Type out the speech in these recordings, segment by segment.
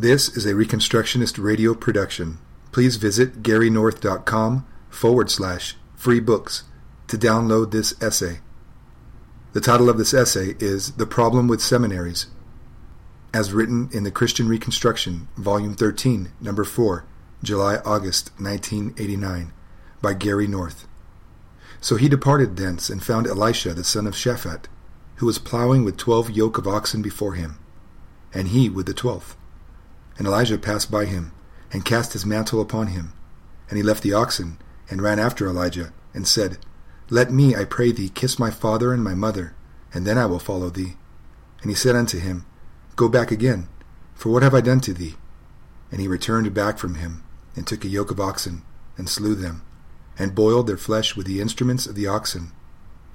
This is a Reconstructionist radio production. Please visit garynorth.com forward slash free books to download this essay. The title of this essay is The Problem with Seminaries, as written in the Christian Reconstruction, Volume 13, Number 4, July August 1989, by Gary North. So he departed thence and found Elisha the son of Shaphat, who was plowing with twelve yoke of oxen before him, and he with the twelfth. And Elijah passed by him, and cast his mantle upon him. And he left the oxen, and ran after Elijah, and said, Let me, I pray thee, kiss my father and my mother, and then I will follow thee. And he said unto him, Go back again, for what have I done to thee? And he returned back from him, and took a yoke of oxen, and slew them, and boiled their flesh with the instruments of the oxen,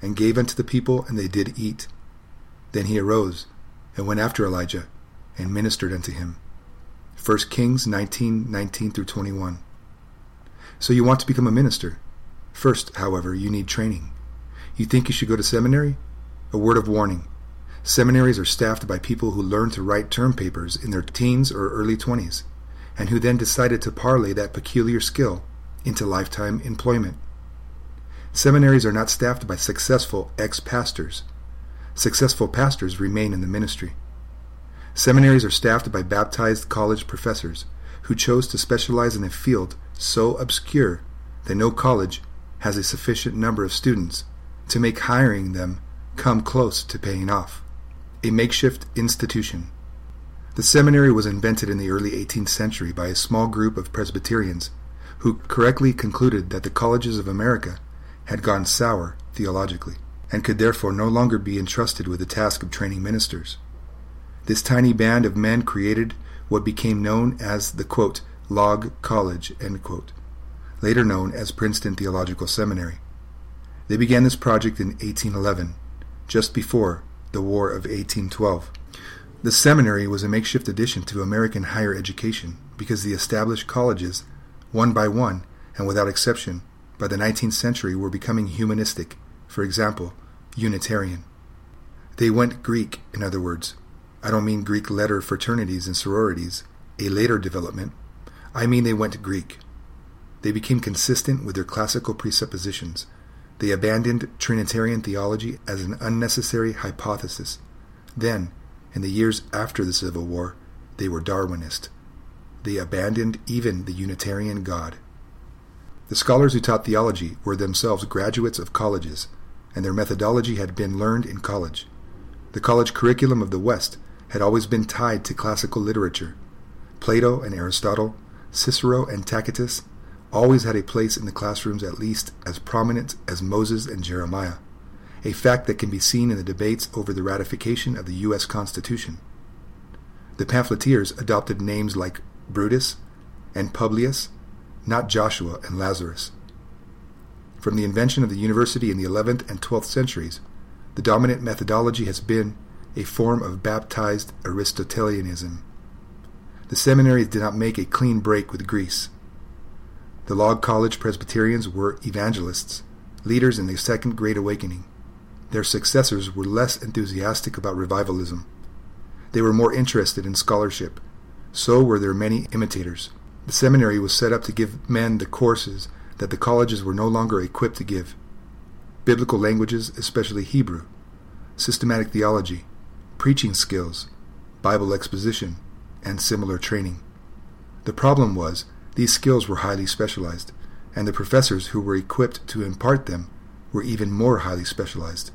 and gave unto the people, and they did eat. Then he arose, and went after Elijah, and ministered unto him. 1 Kings 19, 19 through 21. So you want to become a minister. First, however, you need training. You think you should go to seminary? A word of warning. Seminaries are staffed by people who learned to write term papers in their teens or early 20s, and who then decided to parlay that peculiar skill into lifetime employment. Seminaries are not staffed by successful ex pastors. Successful pastors remain in the ministry. Seminaries are staffed by baptized college professors who chose to specialize in a field so obscure that no college has a sufficient number of students to make hiring them come close to paying off. A makeshift institution. The seminary was invented in the early 18th century by a small group of Presbyterians who correctly concluded that the colleges of America had gone sour theologically and could therefore no longer be entrusted with the task of training ministers. This tiny band of men created what became known as the quote, Log College, quote, later known as Princeton Theological Seminary. They began this project in 1811, just before the War of 1812. The seminary was a makeshift addition to American higher education because the established colleges, one by one and without exception, by the 19th century were becoming humanistic, for example, Unitarian. They went Greek, in other words, I don't mean Greek letter fraternities and sororities, a later development. I mean they went Greek. They became consistent with their classical presuppositions. They abandoned Trinitarian theology as an unnecessary hypothesis. Then, in the years after the Civil War, they were Darwinist. They abandoned even the Unitarian God. The scholars who taught theology were themselves graduates of colleges, and their methodology had been learned in college. The college curriculum of the West had always been tied to classical literature. Plato and Aristotle, Cicero and Tacitus always had a place in the classrooms at least as prominent as Moses and Jeremiah, a fact that can be seen in the debates over the ratification of the U.S. Constitution. The pamphleteers adopted names like Brutus and Publius, not Joshua and Lazarus. From the invention of the university in the 11th and 12th centuries, the dominant methodology has been a form of baptized Aristotelianism. The seminaries did not make a clean break with Greece. The Log College Presbyterians were evangelists, leaders in the Second Great Awakening. Their successors were less enthusiastic about revivalism. They were more interested in scholarship. So were their many imitators. The seminary was set up to give men the courses that the colleges were no longer equipped to give biblical languages, especially Hebrew, systematic theology, preaching skills, Bible exposition, and similar training. The problem was these skills were highly specialized, and the professors who were equipped to impart them were even more highly specialized.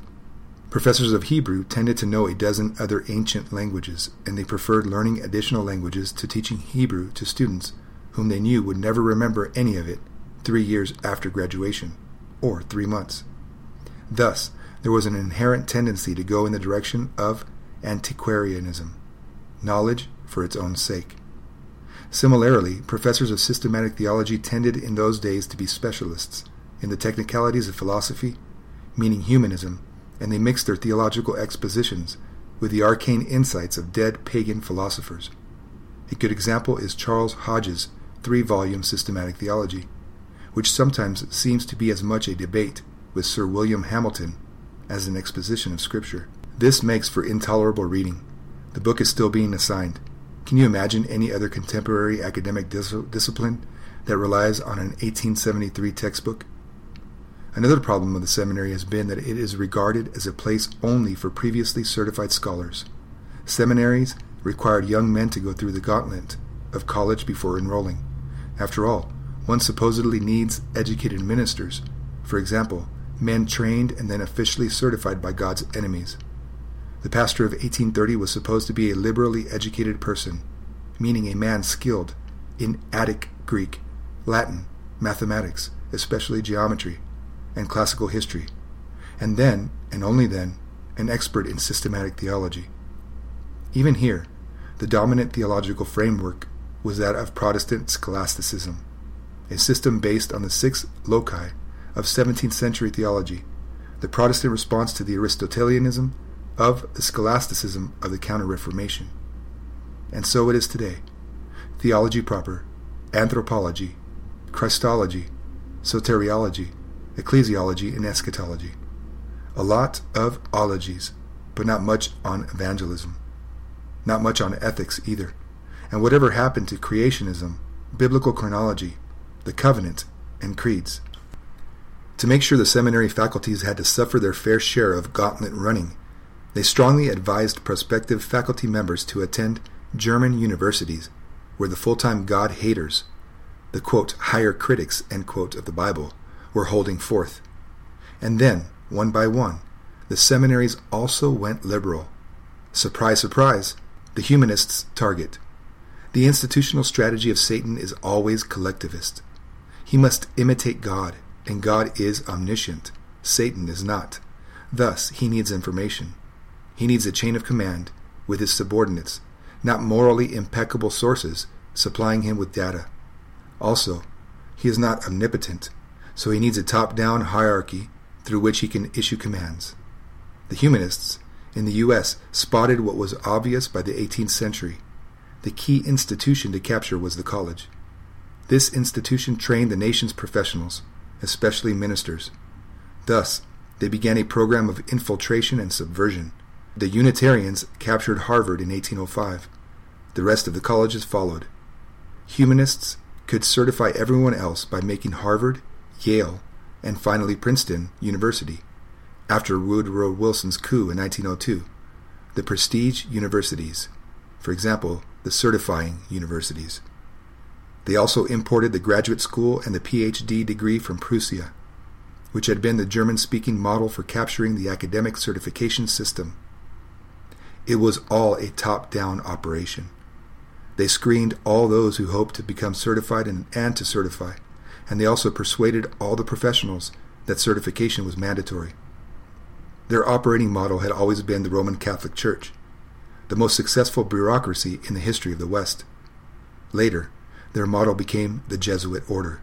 Professors of Hebrew tended to know a dozen other ancient languages, and they preferred learning additional languages to teaching Hebrew to students whom they knew would never remember any of it three years after graduation, or three months. Thus, there was an inherent tendency to go in the direction of antiquarianism, knowledge for its own sake. Similarly, professors of systematic theology tended in those days to be specialists in the technicalities of philosophy, meaning humanism, and they mixed their theological expositions with the arcane insights of dead pagan philosophers. A good example is Charles Hodge's three volume systematic theology, which sometimes seems to be as much a debate with Sir William Hamilton as an exposition of Scripture. This makes for intolerable reading. The book is still being assigned. Can you imagine any other contemporary academic dis- discipline that relies on an 1873 textbook? Another problem of the seminary has been that it is regarded as a place only for previously certified scholars. Seminaries required young men to go through the gauntlet of college before enrolling. After all, one supposedly needs educated ministers, for example, men trained and then officially certified by God's enemies. The pastor of 1830 was supposed to be a liberally educated person, meaning a man skilled in Attic Greek, Latin, mathematics, especially geometry, and classical history, and then, and only then, an expert in systematic theology. Even here, the dominant theological framework was that of Protestant scholasticism, a system based on the six loci of 17th century theology, the Protestant response to the Aristotelianism of the scholasticism of the Counter Reformation. And so it is today. Theology proper, anthropology, Christology, soteriology, ecclesiology, and eschatology. A lot of ologies, but not much on evangelism. Not much on ethics either. And whatever happened to creationism, biblical chronology, the covenant, and creeds. To make sure the seminary faculties had to suffer their fair share of gauntlet running, they strongly advised prospective faculty members to attend German universities where the full time God haters, the quote, higher critics, end quote, of the Bible, were holding forth. And then, one by one, the seminaries also went liberal. Surprise, surprise, the humanists' target. The institutional strategy of Satan is always collectivist. He must imitate God, and God is omniscient. Satan is not. Thus, he needs information. He needs a chain of command with his subordinates, not morally impeccable sources supplying him with data. Also, he is not omnipotent, so he needs a top down hierarchy through which he can issue commands. The humanists in the U.S. spotted what was obvious by the 18th century. The key institution to capture was the college. This institution trained the nation's professionals, especially ministers. Thus, they began a program of infiltration and subversion. The Unitarians captured Harvard in 1805. The rest of the colleges followed. Humanists could certify everyone else by making Harvard, Yale, and finally Princeton University, after Woodrow Wilson's coup in 1902, the prestige universities, for example, the certifying universities. They also imported the graduate school and the PhD degree from Prussia, which had been the German speaking model for capturing the academic certification system. It was all a top down operation. They screened all those who hoped to become certified and, and to certify, and they also persuaded all the professionals that certification was mandatory. Their operating model had always been the Roman Catholic Church, the most successful bureaucracy in the history of the West. Later, their model became the Jesuit order.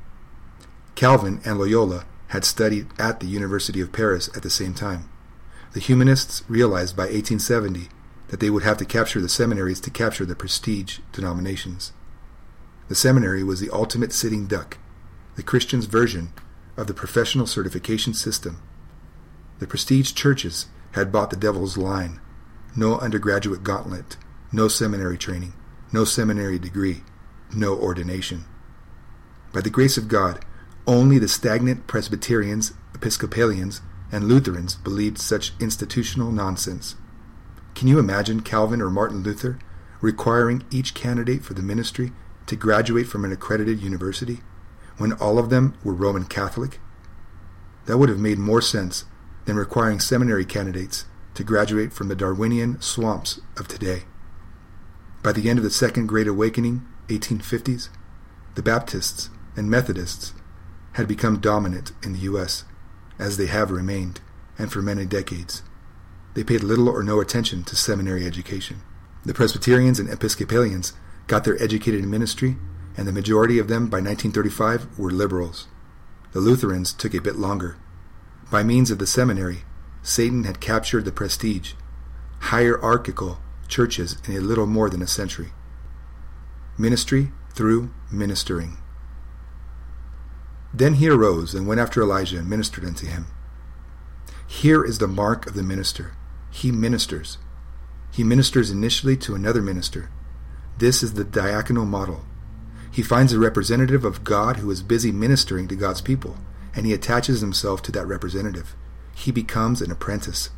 Calvin and Loyola had studied at the University of Paris at the same time. The humanists realized by 1870 that they would have to capture the seminaries to capture the prestige denominations. The seminary was the ultimate sitting duck, the Christian's version of the professional certification system. The prestige churches had bought the devil's line no undergraduate gauntlet, no seminary training, no seminary degree, no ordination. By the grace of God, only the stagnant Presbyterians, Episcopalians, and Lutherans believed such institutional nonsense. Can you imagine Calvin or Martin Luther requiring each candidate for the ministry to graduate from an accredited university when all of them were Roman Catholic? That would have made more sense than requiring seminary candidates to graduate from the Darwinian swamps of today. By the end of the Second Great Awakening, 1850s, the Baptists and Methodists had become dominant in the U.S., as they have remained, and for many decades. They paid little or no attention to seminary education. The Presbyterians and Episcopalians got their educated in ministry, and the majority of them by 1935 were liberals. The Lutherans took a bit longer. By means of the seminary, Satan had captured the prestige, hierarchical churches in a little more than a century. Ministry through ministering. Then he arose and went after Elijah and ministered unto him. Here is the mark of the minister. He ministers. He ministers initially to another minister. This is the diaconal model. He finds a representative of God who is busy ministering to God's people, and he attaches himself to that representative. He becomes an apprentice.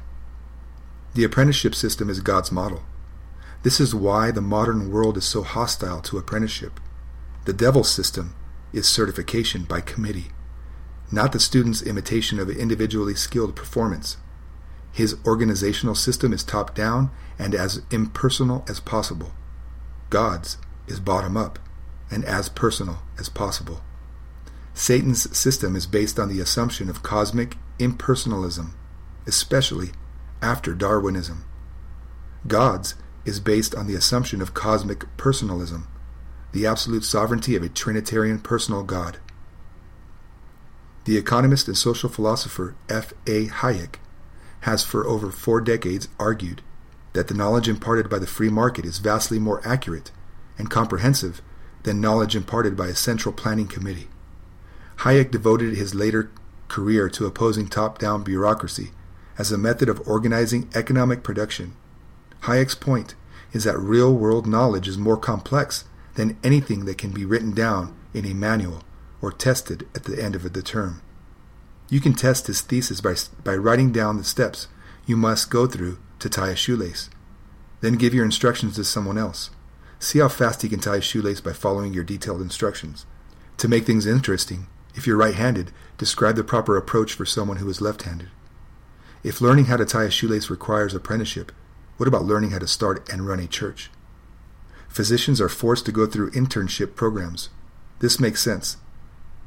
The apprenticeship system is God's model. This is why the modern world is so hostile to apprenticeship. The devil's system is certification by committee, not the student's imitation of individually skilled performance. His organizational system is top down and as impersonal as possible. God's is bottom up and as personal as possible. Satan's system is based on the assumption of cosmic impersonalism, especially after Darwinism. God's is based on the assumption of cosmic personalism, the absolute sovereignty of a Trinitarian personal God. The economist and social philosopher F. A. Hayek has for over four decades argued that the knowledge imparted by the free market is vastly more accurate and comprehensive than knowledge imparted by a central planning committee. Hayek devoted his later career to opposing top down bureaucracy as a method of organizing economic production. Hayek's point is that real world knowledge is more complex than anything that can be written down in a manual or tested at the end of the term. You can test his thesis by, by writing down the steps you must go through to tie a shoelace. Then give your instructions to someone else. See how fast he can tie a shoelace by following your detailed instructions. To make things interesting, if you're right handed, describe the proper approach for someone who is left handed. If learning how to tie a shoelace requires apprenticeship, what about learning how to start and run a church? Physicians are forced to go through internship programs. This makes sense.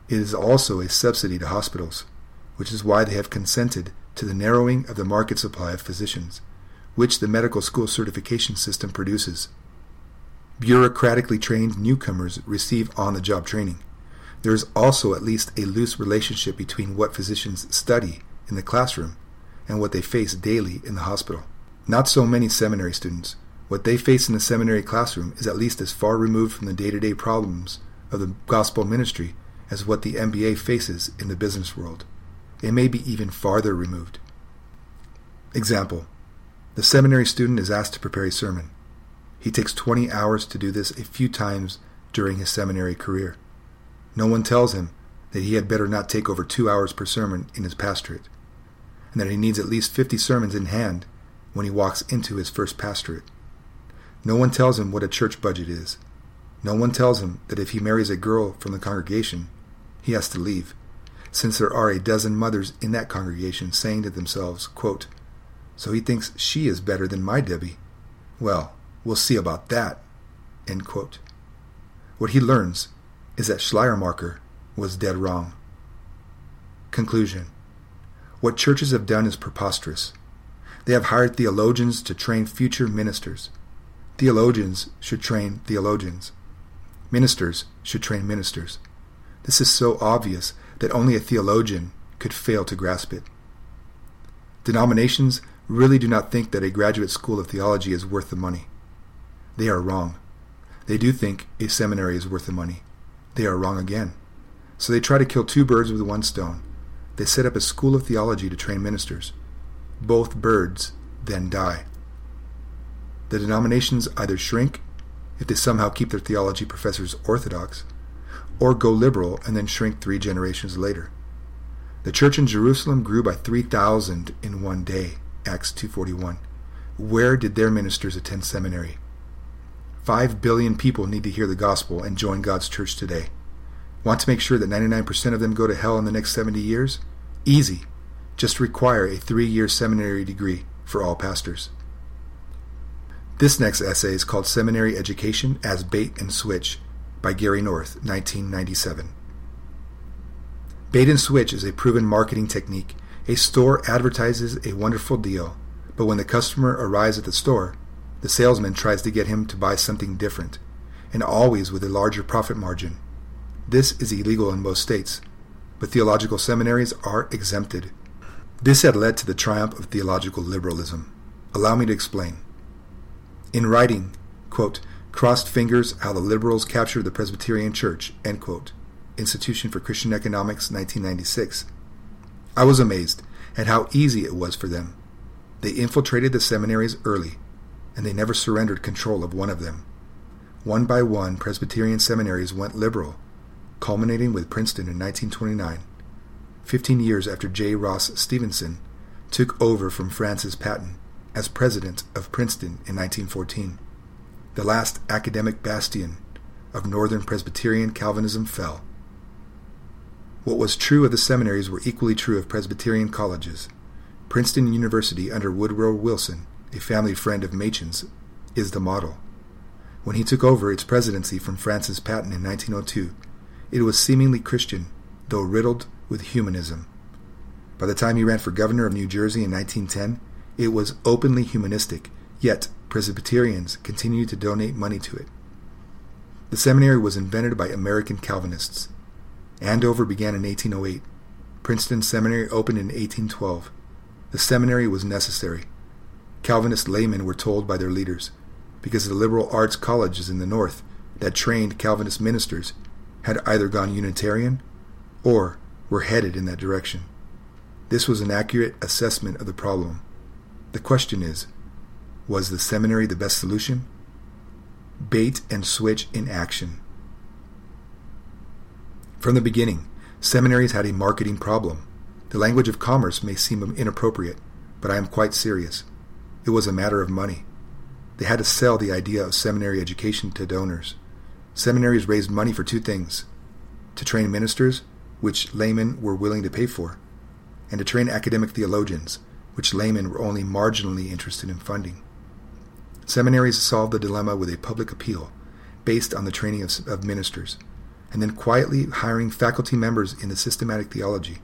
It is also a subsidy to hospitals, which is why they have consented to the narrowing of the market supply of physicians, which the medical school certification system produces. Bureaucratically trained newcomers receive on the job training. There is also at least a loose relationship between what physicians study in the classroom and what they face daily in the hospital. Not so many seminary students. What they face in the seminary classroom is at least as far removed from the day to day problems of the gospel ministry as what the MBA faces in the business world. It may be even farther removed. Example The seminary student is asked to prepare a sermon. He takes 20 hours to do this a few times during his seminary career. No one tells him that he had better not take over two hours per sermon in his pastorate, and that he needs at least 50 sermons in hand when he walks into his first pastorate. No one tells him what a church budget is. No one tells him that if he marries a girl from the congregation, he has to leave, since there are a dozen mothers in that congregation saying to themselves, quote, So he thinks she is better than my Debbie. Well, we'll see about that. End quote. What he learns is that Schleiermacher was dead wrong. Conclusion What churches have done is preposterous. They have hired theologians to train future ministers. Theologians should train theologians. Ministers should train ministers. This is so obvious that only a theologian could fail to grasp it. Denominations really do not think that a graduate school of theology is worth the money. They are wrong. They do think a seminary is worth the money. They are wrong again. So they try to kill two birds with one stone. They set up a school of theology to train ministers both birds then die. The denominations either shrink, if they somehow keep their theology professors orthodox, or go liberal and then shrink three generations later. The church in Jerusalem grew by 3,000 in one day, Acts 2.41. Where did their ministers attend seminary? Five billion people need to hear the gospel and join God's church today. Want to make sure that 99% of them go to hell in the next 70 years? Easy just require a three year seminary degree for all pastors. This next essay is called Seminary Education as Bait and Switch by Gary North, 1997. Bait and switch is a proven marketing technique. A store advertises a wonderful deal, but when the customer arrives at the store, the salesman tries to get him to buy something different, and always with a larger profit margin. This is illegal in most states, but theological seminaries are exempted. This had led to the triumph of theological liberalism. Allow me to explain. In writing, quote, Crossed Fingers How the Liberals Captured the Presbyterian Church, end quote, Institution for Christian Economics, 1996, I was amazed at how easy it was for them. They infiltrated the seminaries early, and they never surrendered control of one of them. one by one Presbyterian seminaries went liberal, culminating with Princeton in 1929, 15 years after J. Ross Stevenson took over from Francis Patton as president of Princeton in 1914. The last academic bastion of Northern Presbyterian Calvinism fell. What was true of the seminaries were equally true of Presbyterian colleges. Princeton University under Woodrow Wilson, a family friend of Machen's, is the model. When he took over its presidency from Francis Patton in 1902, it was seemingly Christian, though riddled with humanism. By the time he ran for governor of New Jersey in 1910, it was openly humanistic, yet Presbyterians continued to donate money to it. The seminary was invented by American Calvinists. Andover began in 1808. Princeton Seminary opened in 1812. The seminary was necessary. Calvinist laymen were told by their leaders, because the liberal arts colleges in the North that trained Calvinist ministers had either gone Unitarian or were headed in that direction. This was an accurate assessment of the problem. The question is was the seminary the best solution? Bait and switch in action. From the beginning, seminaries had a marketing problem. The language of commerce may seem inappropriate, but I am quite serious. It was a matter of money. They had to sell the idea of seminary education to donors. Seminaries raised money for two things to train ministers, which laymen were willing to pay for, and to train academic theologians, which laymen were only marginally interested in funding. Seminaries solved the dilemma with a public appeal based on the training of, of, ministers, and then quietly hiring faculty members in the systematic theology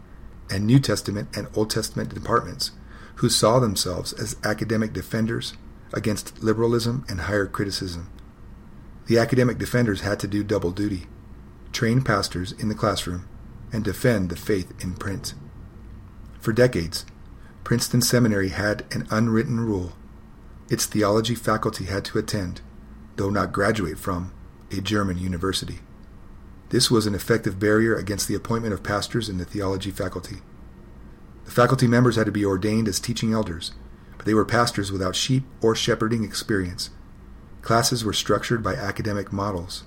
and New Testament and Old Testament departments who saw themselves as academic defenders against liberalism and higher criticism. The academic defenders had to do double duty train pastors in the classroom and defend the faith in print. For decades, Princeton Seminary had an unwritten rule. Its theology faculty had to attend, though not graduate from, a German university. This was an effective barrier against the appointment of pastors in the theology faculty. The faculty members had to be ordained as teaching elders, but they were pastors without sheep or shepherding experience. Classes were structured by academic models.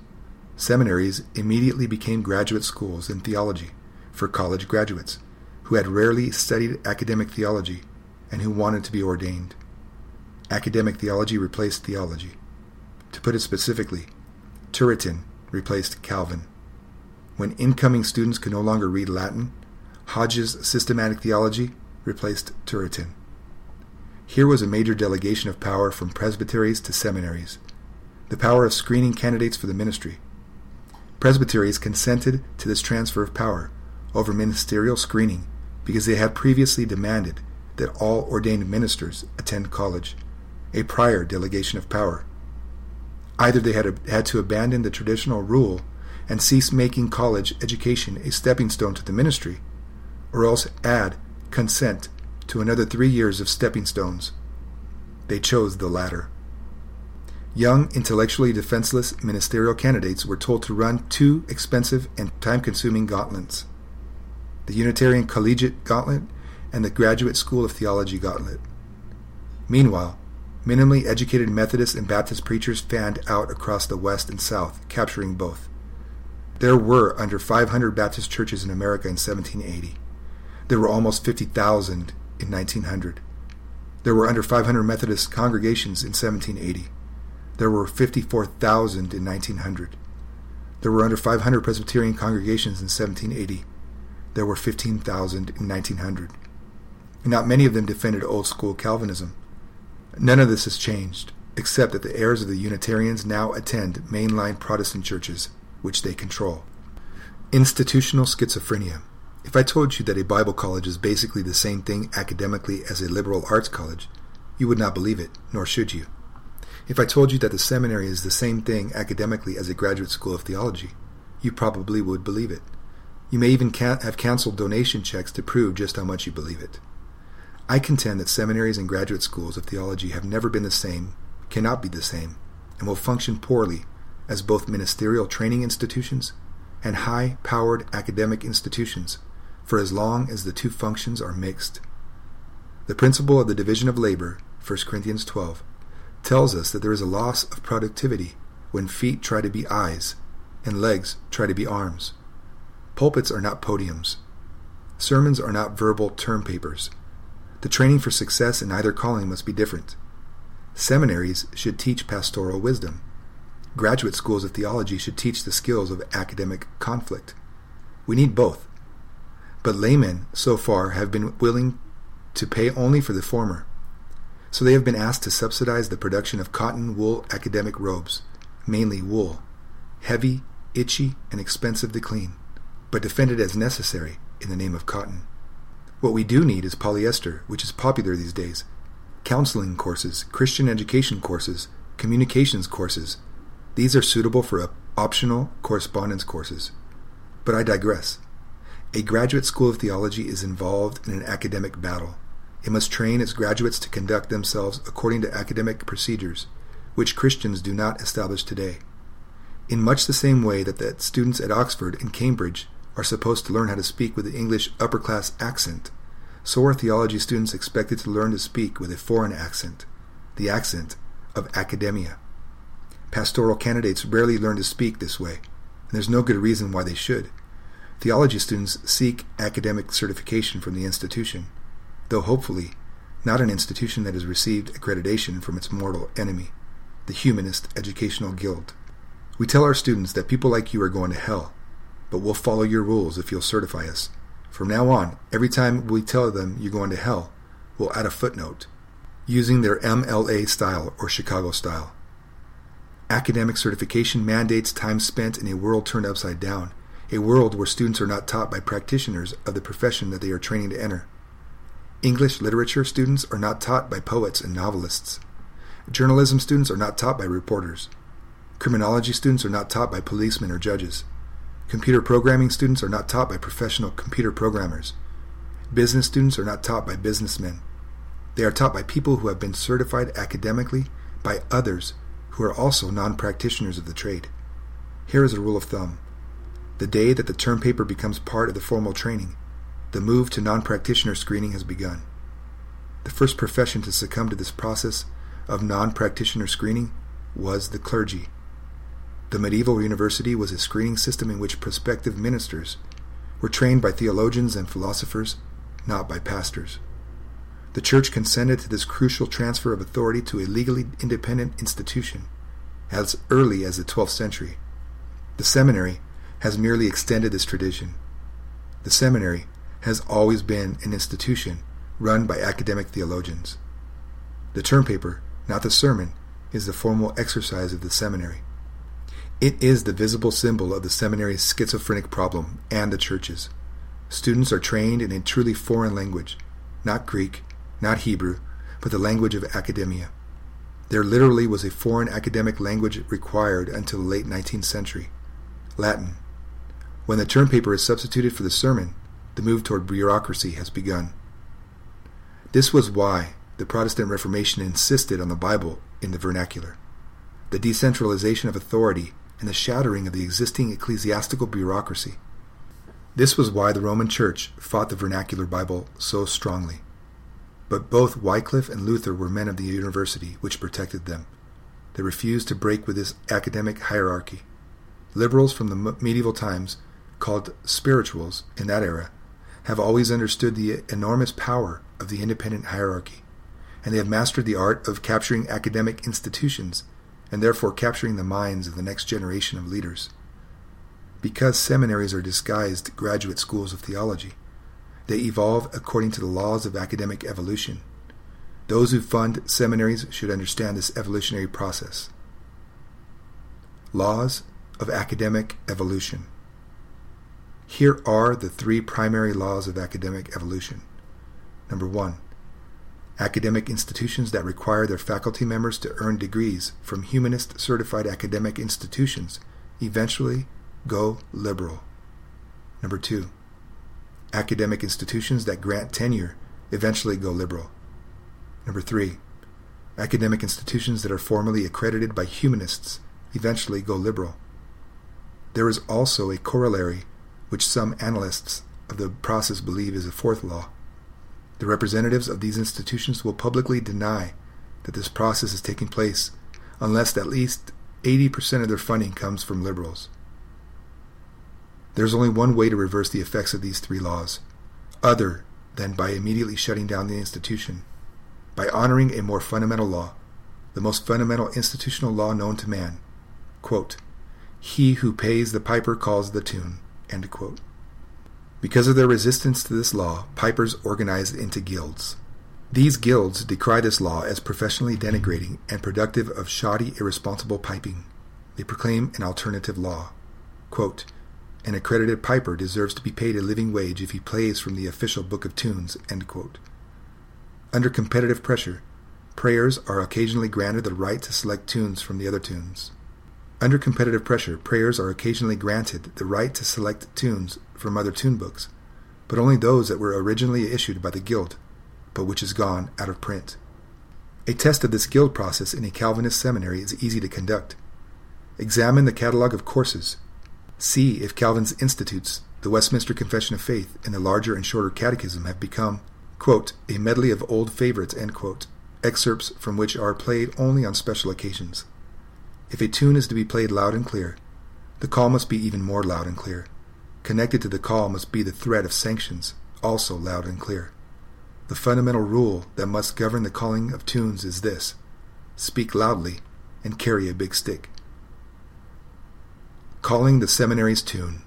Seminaries immediately became graduate schools in theology for college graduates who had rarely studied academic theology and who wanted to be ordained. Academic theology replaced theology. To put it specifically, Turretin replaced Calvin. When incoming students could no longer read Latin, Hodge's systematic theology replaced Turretin. Here was a major delegation of power from presbyteries to seminaries, the power of screening candidates for the ministry. Presbyteries consented to this transfer of power over ministerial screening because they had previously demanded that all ordained ministers attend college, a prior delegation of power. Either they had, had to abandon the traditional rule and cease making college education a stepping stone to the ministry, or else add consent to another three years of stepping stones. They chose the latter. Young, intellectually defenseless ministerial candidates were told to run two expensive and time consuming gauntlets the Unitarian Collegiate Gauntlet, and the Graduate School of Theology Gauntlet. Meanwhile, minimally educated Methodist and Baptist preachers fanned out across the West and South, capturing both. There were under 500 Baptist churches in America in 1780. There were almost 50,000 in 1900. There were under 500 Methodist congregations in 1780. There were 54,000 in 1900. There were under 500 Presbyterian congregations in 1780 there were 15,000 in 1900. And not many of them defended old school Calvinism. None of this has changed, except that the heirs of the Unitarians now attend mainline Protestant churches, which they control. Institutional schizophrenia. If I told you that a Bible college is basically the same thing academically as a liberal arts college, you would not believe it, nor should you. If I told you that the seminary is the same thing academically as a graduate school of theology, you probably would believe it. You may even have canceled donation checks to prove just how much you believe it. I contend that seminaries and graduate schools of theology have never been the same, cannot be the same, and will function poorly as both ministerial training institutions and high powered academic institutions for as long as the two functions are mixed. The principle of the division of labor, 1 Corinthians 12, tells us that there is a loss of productivity when feet try to be eyes and legs try to be arms. Pulpits are not podiums. Sermons are not verbal term papers. The training for success in either calling must be different. Seminaries should teach pastoral wisdom. Graduate schools of theology should teach the skills of academic conflict. We need both. But laymen, so far, have been willing to pay only for the former. So they have been asked to subsidize the production of cotton wool academic robes, mainly wool, heavy, itchy, and expensive to clean, but defended as necessary in the name of cotton. What we do need is polyester, which is popular these days, counseling courses, Christian education courses, communications courses. These are suitable for optional correspondence courses. But I digress. A graduate school of theology is involved in an academic battle. It must train its graduates to conduct themselves according to academic procedures, which Christians do not establish today. In much the same way that the students at Oxford and Cambridge are supposed to learn how to speak with the English upper class accent, so are theology students expected to learn to speak with a foreign accent, the accent of academia. Pastoral candidates rarely learn to speak this way, and there's no good reason why they should. Theology students seek academic certification from the institution though hopefully not an institution that has received accreditation from its mortal enemy, the Humanist Educational Guild. We tell our students that people like you are going to hell, but we'll follow your rules if you'll certify us. From now on, every time we tell them you're going to hell, we'll add a footnote, using their MLA style or Chicago style. Academic certification mandates time spent in a world turned upside down, a world where students are not taught by practitioners of the profession that they are training to enter. English literature students are not taught by poets and novelists. Journalism students are not taught by reporters. Criminology students are not taught by policemen or judges. Computer programming students are not taught by professional computer programmers. Business students are not taught by businessmen. They are taught by people who have been certified academically by others who are also non practitioners of the trade. Here is a rule of thumb the day that the term paper becomes part of the formal training, the move to non practitioner screening has begun. The first profession to succumb to this process of non practitioner screening was the clergy. The medieval university was a screening system in which prospective ministers were trained by theologians and philosophers, not by pastors. The church consented to this crucial transfer of authority to a legally independent institution as early as the 12th century. The seminary has merely extended this tradition. The seminary has always been an institution run by academic theologians. The term paper, not the sermon, is the formal exercise of the seminary. It is the visible symbol of the seminary's schizophrenic problem and the church's. Students are trained in a truly foreign language, not Greek, not Hebrew, but the language of academia. There literally was a foreign academic language required until the late 19th century Latin. When the term paper is substituted for the sermon, the move toward bureaucracy has begun. This was why the Protestant Reformation insisted on the Bible in the vernacular. The decentralization of authority and the shattering of the existing ecclesiastical bureaucracy. This was why the Roman Church fought the vernacular Bible so strongly. But both Wycliffe and Luther were men of the university, which protected them. They refused to break with this academic hierarchy. Liberals from the medieval times, called spirituals in that era, have always understood the enormous power of the independent hierarchy, and they have mastered the art of capturing academic institutions and therefore capturing the minds of the next generation of leaders. Because seminaries are disguised graduate schools of theology, they evolve according to the laws of academic evolution. Those who fund seminaries should understand this evolutionary process. Laws of academic evolution. Here are the three primary laws of academic evolution. Number one, academic institutions that require their faculty members to earn degrees from humanist certified academic institutions eventually go liberal. Number two, academic institutions that grant tenure eventually go liberal. Number three, academic institutions that are formally accredited by humanists eventually go liberal. There is also a corollary which some analysts of the process believe is a fourth law. The representatives of these institutions will publicly deny that this process is taking place unless at least 80% of their funding comes from liberals. There's only one way to reverse the effects of these three laws, other than by immediately shutting down the institution, by honoring a more fundamental law, the most fundamental institutional law known to man. Quote, he who pays the piper calls the tune. Because of their resistance to this law, pipers organized into guilds. These guilds decry this law as professionally denigrating and productive of shoddy, irresponsible piping. They proclaim an alternative law. Quote, an accredited piper deserves to be paid a living wage if he plays from the official book of tunes. Under competitive pressure, prayers are occasionally granted the right to select tunes from the other tunes. Under competitive pressure, prayers are occasionally granted the right to select tunes from other tune books, but only those that were originally issued by the guild, but which is gone out of print. A test of this guild process in a Calvinist seminary is easy to conduct. Examine the catalogue of courses. See if Calvin's Institutes, the Westminster Confession of Faith, and the larger and shorter catechism have become, quote, a medley of old favorites, quote, excerpts from which are played only on special occasions. If a tune is to be played loud and clear, the call must be even more loud and clear. Connected to the call must be the threat of sanctions, also loud and clear. The fundamental rule that must govern the calling of tunes is this speak loudly and carry a big stick. Calling the seminary's tune.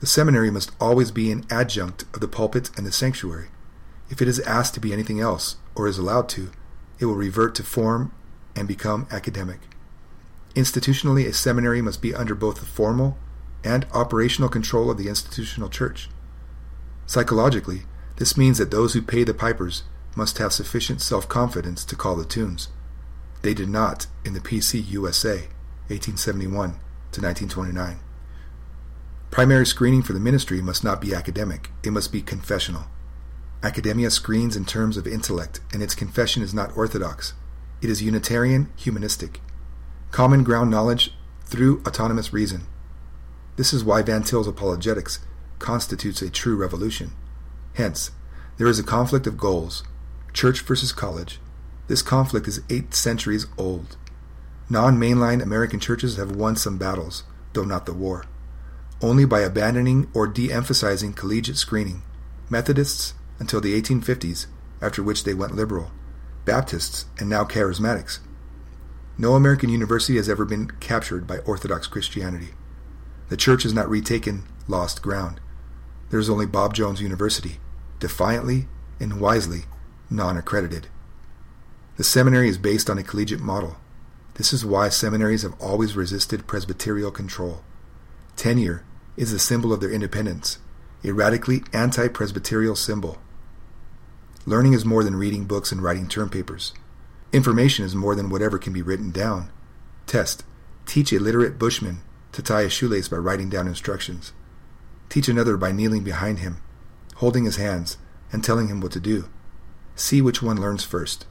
The seminary must always be an adjunct of the pulpit and the sanctuary. If it is asked to be anything else, or is allowed to, it will revert to form and become academic. Institutionally, a seminary must be under both the formal and operational control of the institutional church. Psychologically, this means that those who pay the pipers must have sufficient self confidence to call the tunes. They did not in the PC USA, 1871 to 1929. Primary screening for the ministry must not be academic, it must be confessional. Academia screens in terms of intellect, and its confession is not orthodox. It is Unitarian humanistic. Common ground knowledge through autonomous reason. This is why Van Til's apologetics constitutes a true revolution. Hence, there is a conflict of goals church versus college. This conflict is eight centuries old. Non mainline American churches have won some battles, though not the war. Only by abandoning or de emphasizing collegiate screening. Methodists until the 1850s, after which they went liberal. Baptists, and now Charismatics. No American university has ever been captured by Orthodox Christianity. The church has not retaken lost ground. There is only Bob Jones University, defiantly and wisely non accredited. The seminary is based on a collegiate model. This is why seminaries have always resisted presbyterial control. Tenure is the symbol of their independence, a radically anti presbyterial symbol. Learning is more than reading books and writing term papers. Information is more than whatever can be written down. Test. Teach a literate bushman to tie a shoelace by writing down instructions. Teach another by kneeling behind him holding his hands, and telling him what to do. See which one learns first.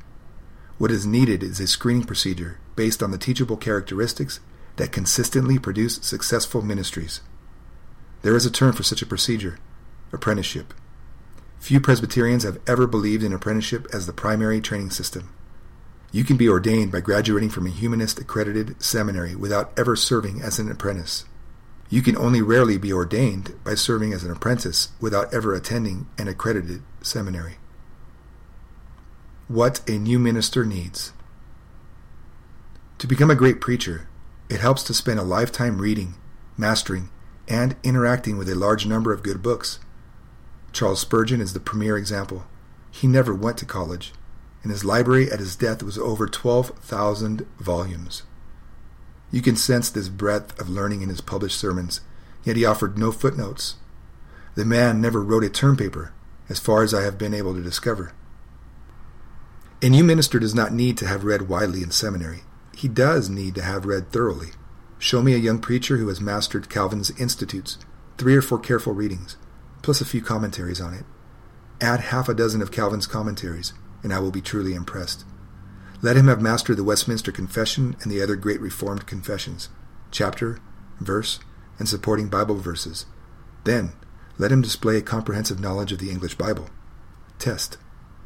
What is needed is a screening procedure based on the teachable characteristics that consistently produce successful ministries. There is a term for such a procedure apprenticeship. Few Presbyterians have ever believed in apprenticeship as the primary training system. You can be ordained by graduating from a humanist accredited seminary without ever serving as an apprentice. You can only rarely be ordained by serving as an apprentice without ever attending an accredited seminary. What a new minister needs. To become a great preacher, it helps to spend a lifetime reading, mastering, and interacting with a large number of good books. Charles Spurgeon is the premier example. He never went to college, and his library at his death was over 12,000 volumes. You can sense this breadth of learning in his published sermons, yet he offered no footnotes. The man never wrote a term paper, as far as I have been able to discover. A new minister does not need to have read widely in seminary. He does need to have read thoroughly. Show me a young preacher who has mastered Calvin's Institutes, three or four careful readings, plus a few commentaries on it. Add half a dozen of Calvin's commentaries, and I will be truly impressed. Let him have mastered the Westminster Confession and the other great Reformed confessions, chapter, verse, and supporting Bible verses. Then, let him display a comprehensive knowledge of the English Bible. Test.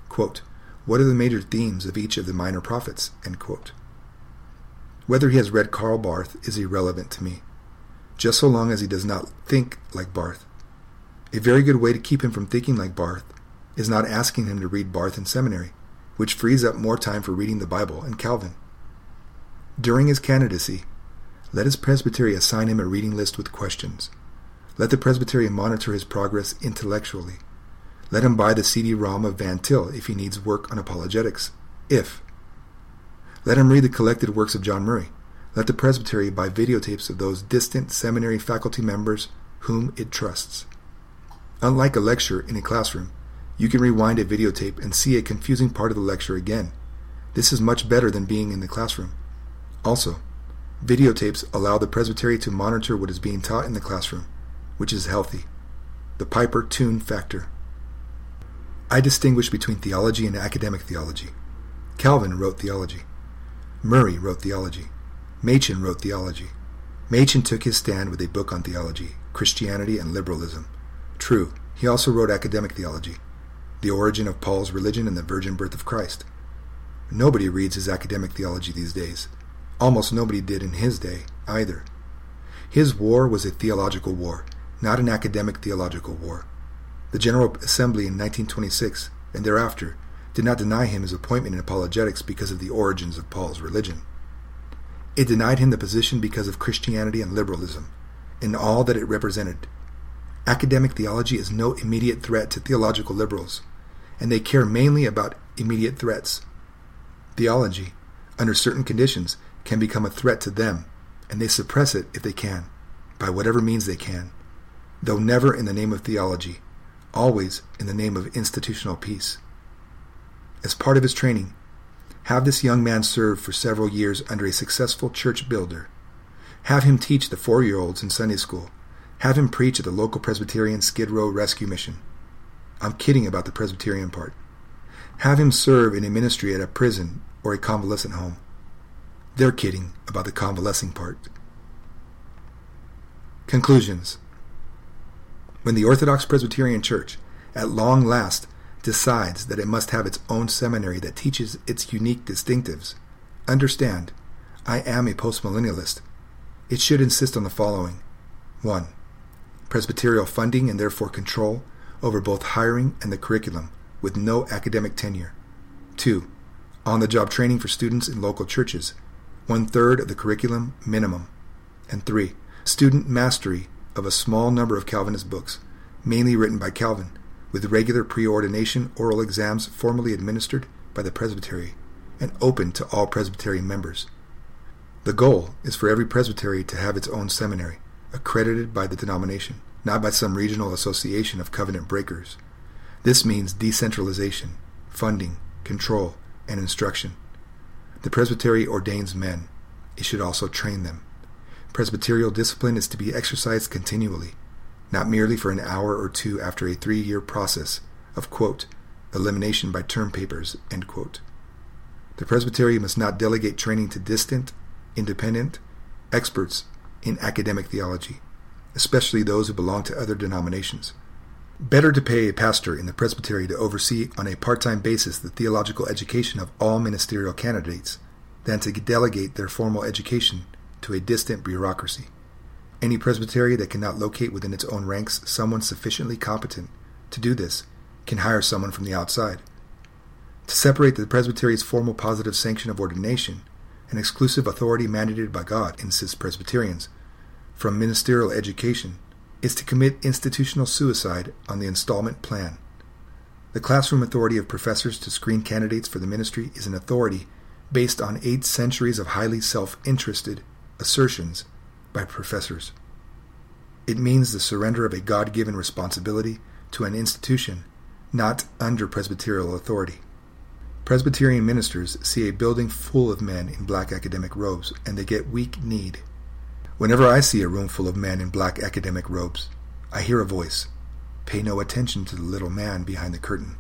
Quote, what are the major themes of each of the minor prophets? Whether he has read Karl Barth is irrelevant to me, just so long as he does not think like Barth. A very good way to keep him from thinking like Barth is not asking him to read Barth in seminary, which frees up more time for reading the Bible and Calvin. During his candidacy, let his presbytery assign him a reading list with questions. Let the presbytery monitor his progress intellectually. Let him buy the CD-ROM of Van Til if he needs work on apologetics. If. Let him read the collected works of John Murray. Let the presbytery buy videotapes of those distant seminary faculty members whom it trusts. Unlike a lecture in a classroom, you can rewind a videotape and see a confusing part of the lecture again. This is much better than being in the classroom. Also, Videotapes allow the presbytery to monitor what is being taught in the classroom, which is healthy. The Piper tune factor. I distinguish between theology and academic theology. Calvin wrote theology. Murray wrote theology. Machen wrote theology. Machen took his stand with a book on theology, Christianity and liberalism. True, he also wrote academic theology, the origin of Paul's religion and the virgin birth of Christ. Nobody reads his academic theology these days. Almost nobody did in his day, either. His war was a theological war, not an academic theological war. The General Assembly in 1926 and thereafter did not deny him his appointment in apologetics because of the origins of Paul's religion. It denied him the position because of Christianity and liberalism, and all that it represented. Academic theology is no immediate threat to theological liberals, and they care mainly about immediate threats. Theology, under certain conditions, can become a threat to them, and they suppress it if they can, by whatever means they can, though never in the name of theology, always in the name of institutional peace. As part of his training, have this young man serve for several years under a successful church builder. Have him teach the four year olds in Sunday school. Have him preach at the local Presbyterian Skid Row Rescue Mission. I'm kidding about the Presbyterian part. Have him serve in a ministry at a prison or a convalescent home. They're kidding about the convalescing part. Conclusions When the Orthodox Presbyterian Church, at long last, decides that it must have its own seminary that teaches its unique distinctives, understand, I am a postmillennialist. It should insist on the following 1. Presbyterial funding and therefore control over both hiring and the curriculum, with no academic tenure. 2. On the job training for students in local churches one third of the curriculum minimum. And three, student mastery of a small number of Calvinist books, mainly written by Calvin, with regular preordination oral exams formally administered by the presbytery and open to all presbytery members. The goal is for every presbytery to have its own seminary, accredited by the denomination, not by some regional association of covenant breakers. This means decentralization, funding, control, and instruction. The presbytery ordains men. It should also train them. Presbyterial discipline is to be exercised continually, not merely for an hour or two after a three year process of, quote, elimination by term papers, end quote. The presbytery must not delegate training to distant, independent experts in academic theology, especially those who belong to other denominations. Better to pay a pastor in the presbytery to oversee on a part time basis the theological education of all ministerial candidates than to delegate their formal education to a distant bureaucracy. Any presbytery that cannot locate within its own ranks someone sufficiently competent to do this can hire someone from the outside. To separate the presbytery's formal positive sanction of ordination, an exclusive authority mandated by God, insists Presbyterians, from ministerial education is to commit institutional suicide on the installment plan. The classroom authority of professors to screen candidates for the ministry is an authority based on eight centuries of highly self interested assertions by professors. It means the surrender of a God given responsibility to an institution not under Presbyterial authority. Presbyterian ministers see a building full of men in black academic robes and they get weak kneed Whenever I see a room full of men in black academic robes, I hear a voice Pay no attention to the little man behind the curtain.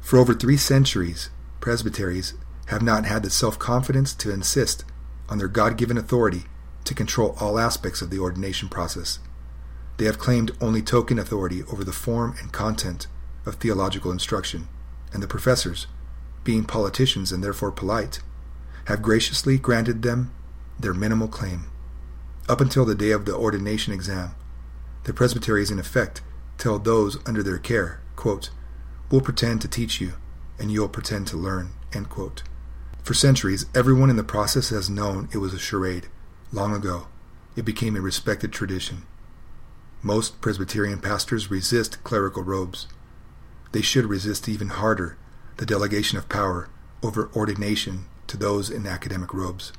For over three centuries, presbyteries have not had the self confidence to insist on their God given authority to control all aspects of the ordination process. They have claimed only token authority over the form and content of theological instruction, and the professors, being politicians and therefore polite, have graciously granted them their minimal claim. Up until the day of the ordination exam, the presbyteries in effect tell those under their care, quote, We'll pretend to teach you, and you'll pretend to learn. For centuries, everyone in the process has known it was a charade. Long ago, it became a respected tradition. Most Presbyterian pastors resist clerical robes. They should resist even harder the delegation of power over ordination to those in academic robes.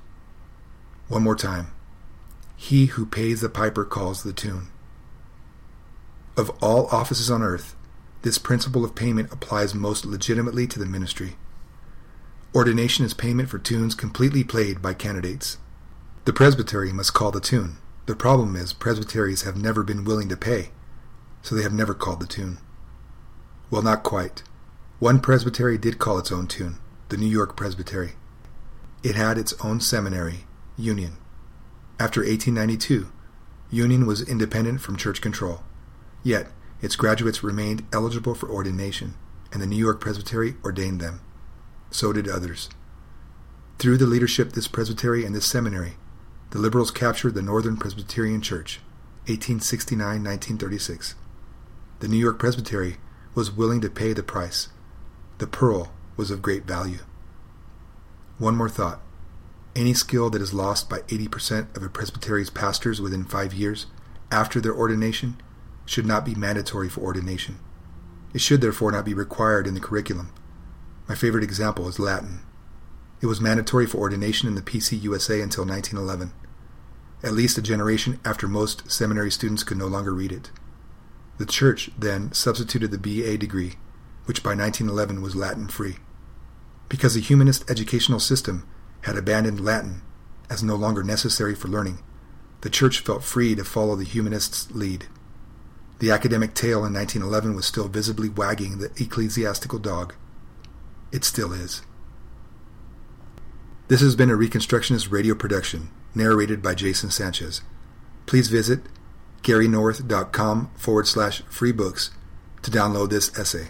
One more time. He who pays the piper calls the tune. Of all offices on earth, this principle of payment applies most legitimately to the ministry. Ordination is payment for tunes completely played by candidates. The presbytery must call the tune. The problem is presbyteries have never been willing to pay, so they have never called the tune. Well, not quite. One presbytery did call its own tune, the New York Presbytery. It had its own seminary, Union. After 1892, Union was independent from church control. Yet, its graduates remained eligible for ordination, and the New York Presbytery ordained them. So did others. Through the leadership of this presbytery and this seminary, the liberals captured the Northern Presbyterian Church, 1869 1936. The New York Presbytery was willing to pay the price. The pearl was of great value. One more thought. Any skill that is lost by 80% of a presbytery's pastors within five years after their ordination should not be mandatory for ordination. It should therefore not be required in the curriculum. My favorite example is Latin. It was mandatory for ordination in the PCUSA until 1911, at least a generation after most seminary students could no longer read it. The Church then substituted the BA degree, which by 1911 was Latin free. Because the humanist educational system had abandoned Latin as no longer necessary for learning, the Church felt free to follow the humanists' lead. The academic tail in 1911 was still visibly wagging the ecclesiastical dog. It still is. This has been a Reconstructionist radio production, narrated by Jason Sanchez. Please visit garynorth.com forward slash free books to download this essay.